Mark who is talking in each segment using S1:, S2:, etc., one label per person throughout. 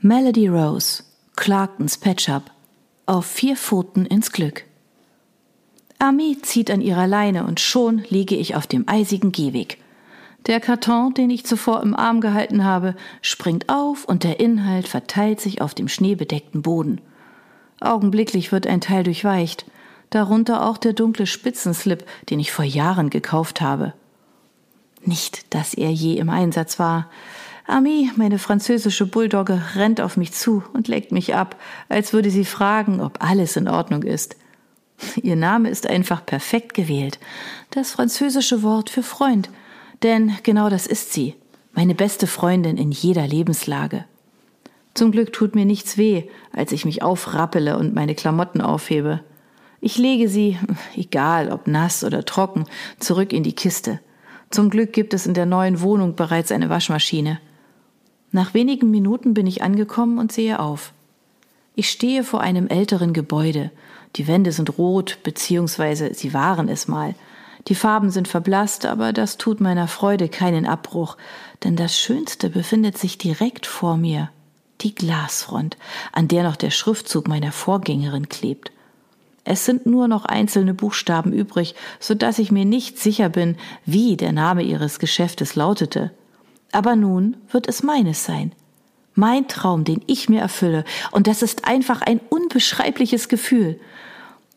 S1: Melody Rose, Clarktons Pet Shop, auf vier Pfoten ins Glück. Ami zieht an ihrer Leine und schon liege ich auf dem eisigen Gehweg. Der Karton, den ich zuvor im Arm gehalten habe, springt auf und der Inhalt verteilt sich auf dem schneebedeckten Boden. Augenblicklich wird ein Teil durchweicht, darunter auch der dunkle Spitzenslip, den ich vor Jahren gekauft habe. Nicht, dass er je im Einsatz war. Ami, meine französische Bulldogge, rennt auf mich zu und leckt mich ab, als würde sie fragen, ob alles in Ordnung ist. Ihr Name ist einfach perfekt gewählt. Das französische Wort für Freund. Denn genau das ist sie. Meine beste Freundin in jeder Lebenslage. Zum Glück tut mir nichts weh, als ich mich aufrappele und meine Klamotten aufhebe. Ich lege sie, egal ob nass oder trocken, zurück in die Kiste. Zum Glück gibt es in der neuen Wohnung bereits eine Waschmaschine. Nach wenigen Minuten bin ich angekommen und sehe auf. Ich stehe vor einem älteren Gebäude. Die Wände sind rot, beziehungsweise sie waren es mal. Die Farben sind verblasst, aber das tut meiner Freude keinen Abbruch, denn das Schönste befindet sich direkt vor mir. Die Glasfront, an der noch der Schriftzug meiner Vorgängerin klebt. Es sind nur noch einzelne Buchstaben übrig, so dass ich mir nicht sicher bin, wie der Name ihres Geschäftes lautete. Aber nun wird es meines sein. Mein Traum, den ich mir erfülle, und das ist einfach ein unbeschreibliches Gefühl.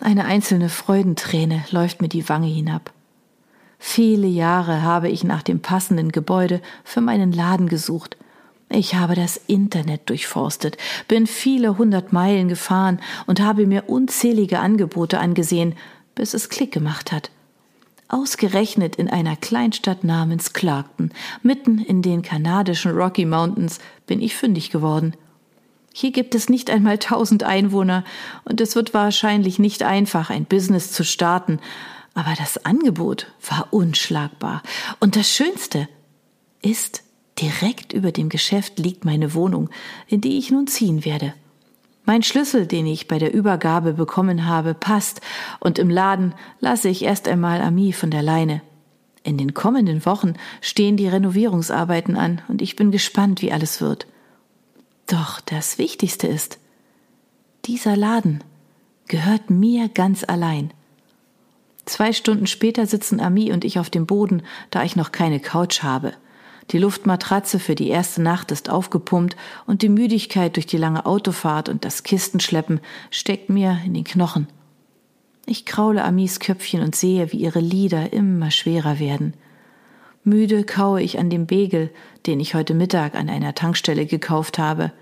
S1: Eine einzelne Freudenträne läuft mir die Wange hinab. Viele Jahre habe ich nach dem passenden Gebäude für meinen Laden gesucht – ich habe das Internet durchforstet, bin viele hundert Meilen gefahren und habe mir unzählige Angebote angesehen, bis es Klick gemacht hat. Ausgerechnet in einer Kleinstadt namens Clarkton, mitten in den kanadischen Rocky Mountains, bin ich fündig geworden. Hier gibt es nicht einmal tausend Einwohner und es wird wahrscheinlich nicht einfach, ein Business zu starten, aber das Angebot war unschlagbar. Und das Schönste ist, Direkt über dem Geschäft liegt meine Wohnung, in die ich nun ziehen werde. Mein Schlüssel, den ich bei der Übergabe bekommen habe, passt, und im Laden lasse ich erst einmal Ami von der Leine. In den kommenden Wochen stehen die Renovierungsarbeiten an, und ich bin gespannt, wie alles wird. Doch das Wichtigste ist, dieser Laden gehört mir ganz allein. Zwei Stunden später sitzen Ami und ich auf dem Boden, da ich noch keine Couch habe. Die Luftmatratze für die erste Nacht ist aufgepumpt und die Müdigkeit durch die lange Autofahrt und das Kistenschleppen steckt mir in den Knochen. Ich kraule Amis Köpfchen und sehe, wie ihre Lider immer schwerer werden. Müde kaue ich an dem Begel, den ich heute Mittag an einer Tankstelle gekauft habe.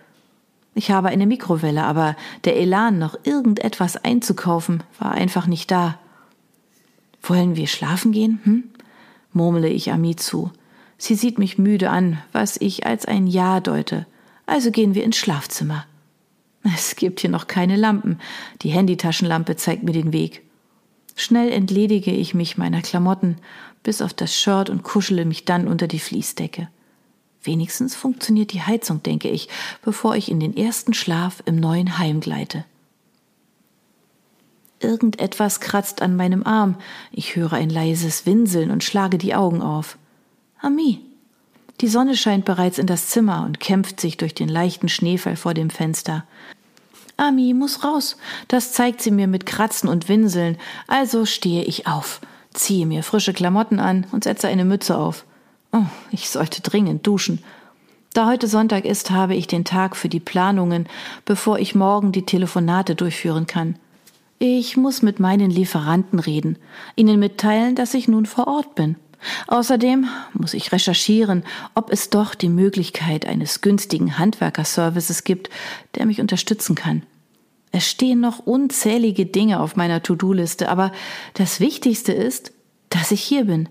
S1: Ich habe eine Mikrowelle, aber der Elan, noch irgendetwas einzukaufen, war einfach nicht da. Wollen wir schlafen gehen, hm? murmle ich Ami zu. Sie sieht mich müde an, was ich als ein Ja deute. Also gehen wir ins Schlafzimmer. Es gibt hier noch keine Lampen. Die Handytaschenlampe zeigt mir den Weg. Schnell entledige ich mich meiner Klamotten, bis auf das Shirt und kuschele mich dann unter die Fließdecke. Wenigstens funktioniert die Heizung, denke ich, bevor ich in den ersten Schlaf im neuen Heim gleite. Irgendetwas kratzt an meinem Arm. Ich höre ein leises Winseln und schlage die Augen auf. Ami. Die Sonne scheint bereits in das Zimmer und kämpft sich durch den leichten Schneefall vor dem Fenster. Ami muss raus. Das zeigt sie mir mit Kratzen und Winseln. Also stehe ich auf, ziehe mir frische Klamotten an und setze eine Mütze auf. Oh, ich sollte dringend duschen. Da heute Sonntag ist, habe ich den Tag für die Planungen, bevor ich morgen die Telefonate durchführen kann. Ich muss mit meinen Lieferanten reden, ihnen mitteilen, dass ich nun vor Ort bin. Außerdem muss ich recherchieren, ob es doch die Möglichkeit eines günstigen Handwerkerservices gibt, der mich unterstützen kann. Es stehen noch unzählige Dinge auf meiner To-Do-Liste, aber das Wichtigste ist, dass ich hier bin.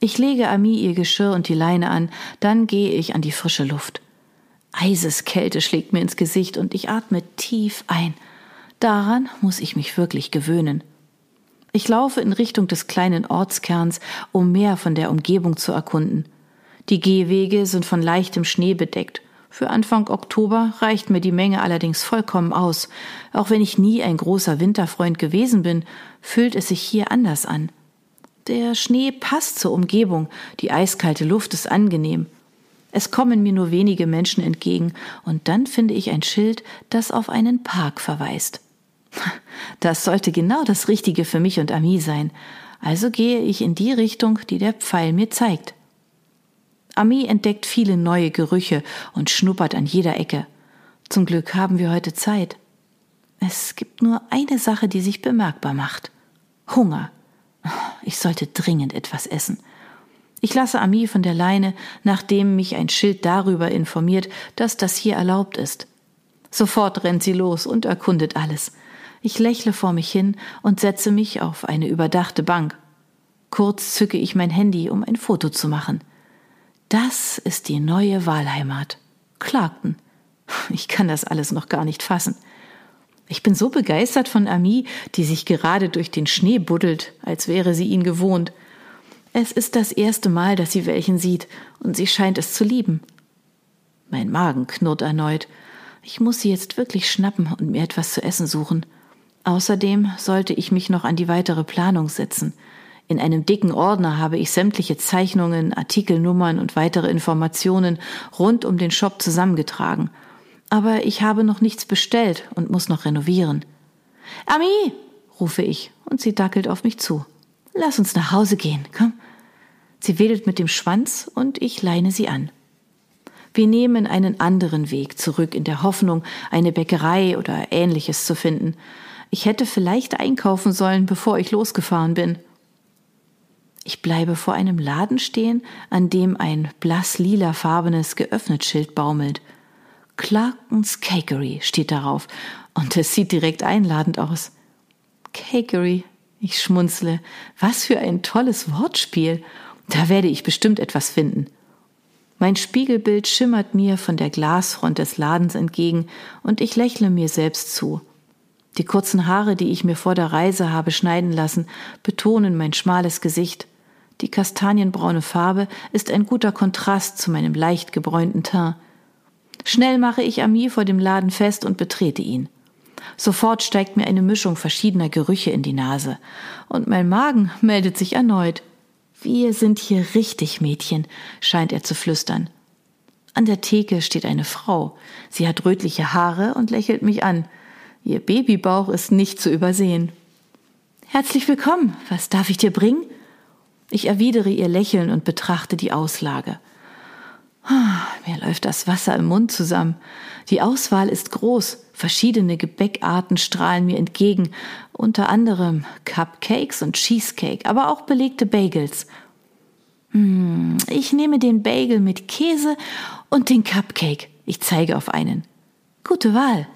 S1: Ich lege Ami ihr Geschirr und die Leine an, dann gehe ich an die frische Luft. Eiseskälte schlägt mir ins Gesicht und ich atme tief ein. Daran muss ich mich wirklich gewöhnen. Ich laufe in Richtung des kleinen Ortskerns, um mehr von der Umgebung zu erkunden. Die Gehwege sind von leichtem Schnee bedeckt. Für Anfang Oktober reicht mir die Menge allerdings vollkommen aus. Auch wenn ich nie ein großer Winterfreund gewesen bin, fühlt es sich hier anders an. Der Schnee passt zur Umgebung, die eiskalte Luft ist angenehm. Es kommen mir nur wenige Menschen entgegen, und dann finde ich ein Schild, das auf einen Park verweist. Das sollte genau das Richtige für mich und Ami sein, also gehe ich in die Richtung, die der Pfeil mir zeigt. Ami entdeckt viele neue Gerüche und schnuppert an jeder Ecke. Zum Glück haben wir heute Zeit. Es gibt nur eine Sache, die sich bemerkbar macht. Hunger. Ich sollte dringend etwas essen. Ich lasse Ami von der Leine, nachdem mich ein Schild darüber informiert, dass das hier erlaubt ist. Sofort rennt sie los und erkundet alles. Ich lächle vor mich hin und setze mich auf eine überdachte Bank. Kurz zücke ich mein Handy, um ein Foto zu machen. Das ist die neue Wahlheimat. Clarkton. Ich kann das alles noch gar nicht fassen. Ich bin so begeistert von Ami, die sich gerade durch den Schnee buddelt, als wäre sie ihn gewohnt. Es ist das erste Mal, dass sie welchen sieht, und sie scheint es zu lieben. Mein Magen knurrt erneut. Ich muss sie jetzt wirklich schnappen und mir etwas zu essen suchen. Außerdem sollte ich mich noch an die weitere Planung setzen. In einem dicken Ordner habe ich sämtliche Zeichnungen, Artikelnummern und weitere Informationen rund um den Shop zusammengetragen. Aber ich habe noch nichts bestellt und muss noch renovieren. Ami, rufe ich und sie dackelt auf mich zu. Lass uns nach Hause gehen, komm. Sie wedelt mit dem Schwanz und ich leine sie an. Wir nehmen einen anderen Weg zurück in der Hoffnung, eine Bäckerei oder ähnliches zu finden. Ich hätte vielleicht einkaufen sollen, bevor ich losgefahren bin. Ich bleibe vor einem Laden stehen, an dem ein blass lilafarbenes geöffnet Schild baumelt. Clarkens Cakery steht darauf und es sieht direkt einladend aus. Cakery, ich schmunzle. Was für ein tolles Wortspiel. Da werde ich bestimmt etwas finden. Mein Spiegelbild schimmert mir von der Glasfront des Ladens entgegen und ich lächle mir selbst zu. Die kurzen Haare, die ich mir vor der Reise habe schneiden lassen, betonen mein schmales Gesicht. Die kastanienbraune Farbe ist ein guter Kontrast zu meinem leicht gebräunten Teint. Schnell mache ich Ami vor dem Laden fest und betrete ihn. Sofort steigt mir eine Mischung verschiedener Gerüche in die Nase, und mein Magen meldet sich erneut. Wir sind hier richtig, Mädchen, scheint er zu flüstern. An der Theke steht eine Frau. Sie hat rötliche Haare und lächelt mich an. Ihr Babybauch ist nicht zu übersehen. Herzlich willkommen. Was darf ich dir bringen? Ich erwidere ihr Lächeln und betrachte die Auslage. Ah, mir läuft das Wasser im Mund zusammen. Die Auswahl ist groß. Verschiedene Gebäckarten strahlen mir entgegen, unter anderem Cupcakes und Cheesecake, aber auch belegte Bagels. Hm, ich nehme den Bagel mit Käse und den Cupcake. Ich zeige auf einen. Gute Wahl.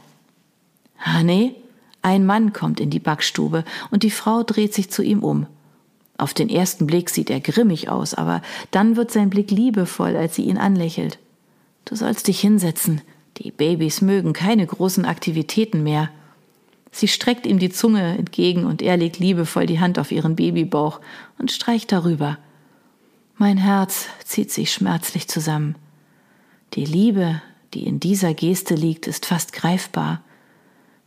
S1: Honey, ein Mann kommt in die Backstube und die Frau dreht sich zu ihm um. Auf den ersten Blick sieht er grimmig aus, aber dann wird sein Blick liebevoll, als sie ihn anlächelt. Du sollst dich hinsetzen. Die Babys mögen keine großen Aktivitäten mehr. Sie streckt ihm die Zunge entgegen und er legt liebevoll die Hand auf ihren Babybauch und streicht darüber. Mein Herz zieht sich schmerzlich zusammen. Die Liebe, die in dieser Geste liegt, ist fast greifbar.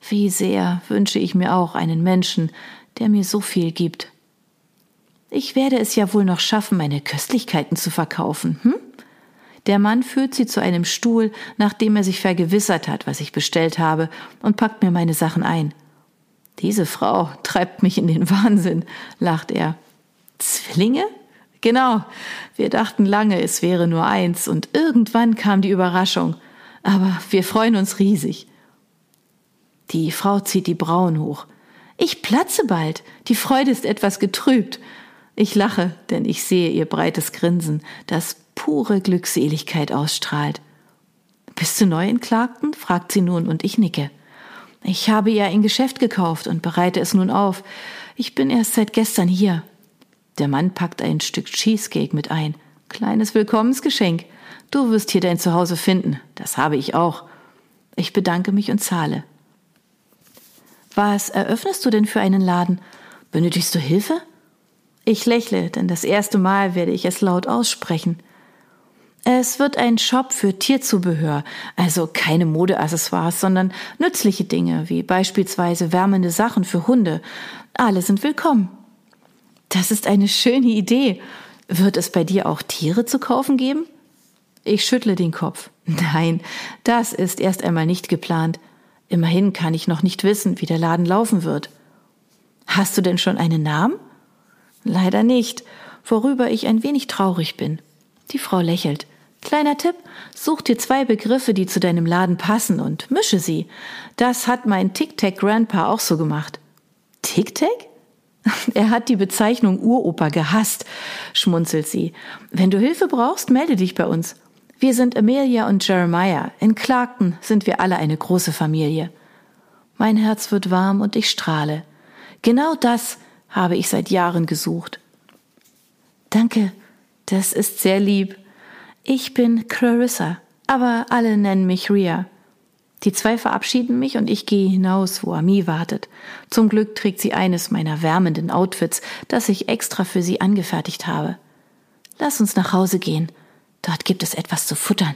S1: Wie sehr wünsche ich mir auch einen Menschen, der mir so viel gibt. Ich werde es ja wohl noch schaffen, meine Köstlichkeiten zu verkaufen, hm? Der Mann führt sie zu einem Stuhl, nachdem er sich vergewissert hat, was ich bestellt habe, und packt mir meine Sachen ein. Diese Frau treibt mich in den Wahnsinn, lacht er. Zwillinge? Genau. Wir dachten lange, es wäre nur eins, und irgendwann kam die Überraschung. Aber wir freuen uns riesig. Die Frau zieht die Brauen hoch. Ich platze bald. Die Freude ist etwas getrübt. Ich lache, denn ich sehe ihr breites Grinsen, das pure Glückseligkeit ausstrahlt. Bist du neu in Clarkton? fragt sie nun und ich nicke. Ich habe ihr ein Geschäft gekauft und bereite es nun auf. Ich bin erst seit gestern hier. Der Mann packt ein Stück Cheesecake mit ein. Kleines Willkommensgeschenk. Du wirst hier dein Zuhause finden. Das habe ich auch. Ich bedanke mich und zahle. Was eröffnest du denn für einen Laden? Benötigst du Hilfe? Ich lächle, denn das erste Mal werde ich es laut aussprechen. Es wird ein Shop für Tierzubehör, also keine Modeaccessoires, sondern nützliche Dinge, wie beispielsweise wärmende Sachen für Hunde. Alle sind willkommen. Das ist eine schöne Idee. Wird es bei dir auch Tiere zu kaufen geben? Ich schüttle den Kopf. Nein, das ist erst einmal nicht geplant. Immerhin kann ich noch nicht wissen, wie der Laden laufen wird. Hast du denn schon einen Namen? Leider nicht, worüber ich ein wenig traurig bin. Die Frau lächelt. Kleiner Tipp, such dir zwei Begriffe, die zu deinem Laden passen und mische sie. Das hat mein Tic-Tac-Grandpa auch so gemacht. Tic-Tac? Er hat die Bezeichnung Uropa gehasst, schmunzelt sie. Wenn du Hilfe brauchst, melde dich bei uns. Wir sind Amelia und Jeremiah. In Clarkton sind wir alle eine große Familie. Mein Herz wird warm und ich strahle. Genau das habe ich seit Jahren gesucht. Danke, das ist sehr lieb. Ich bin Clarissa, aber alle nennen mich Ria. Die zwei verabschieden mich und ich gehe hinaus, wo Ami wartet. Zum Glück trägt sie eines meiner wärmenden Outfits, das ich extra für sie angefertigt habe. Lass uns nach Hause gehen. Dort gibt es etwas zu futtern.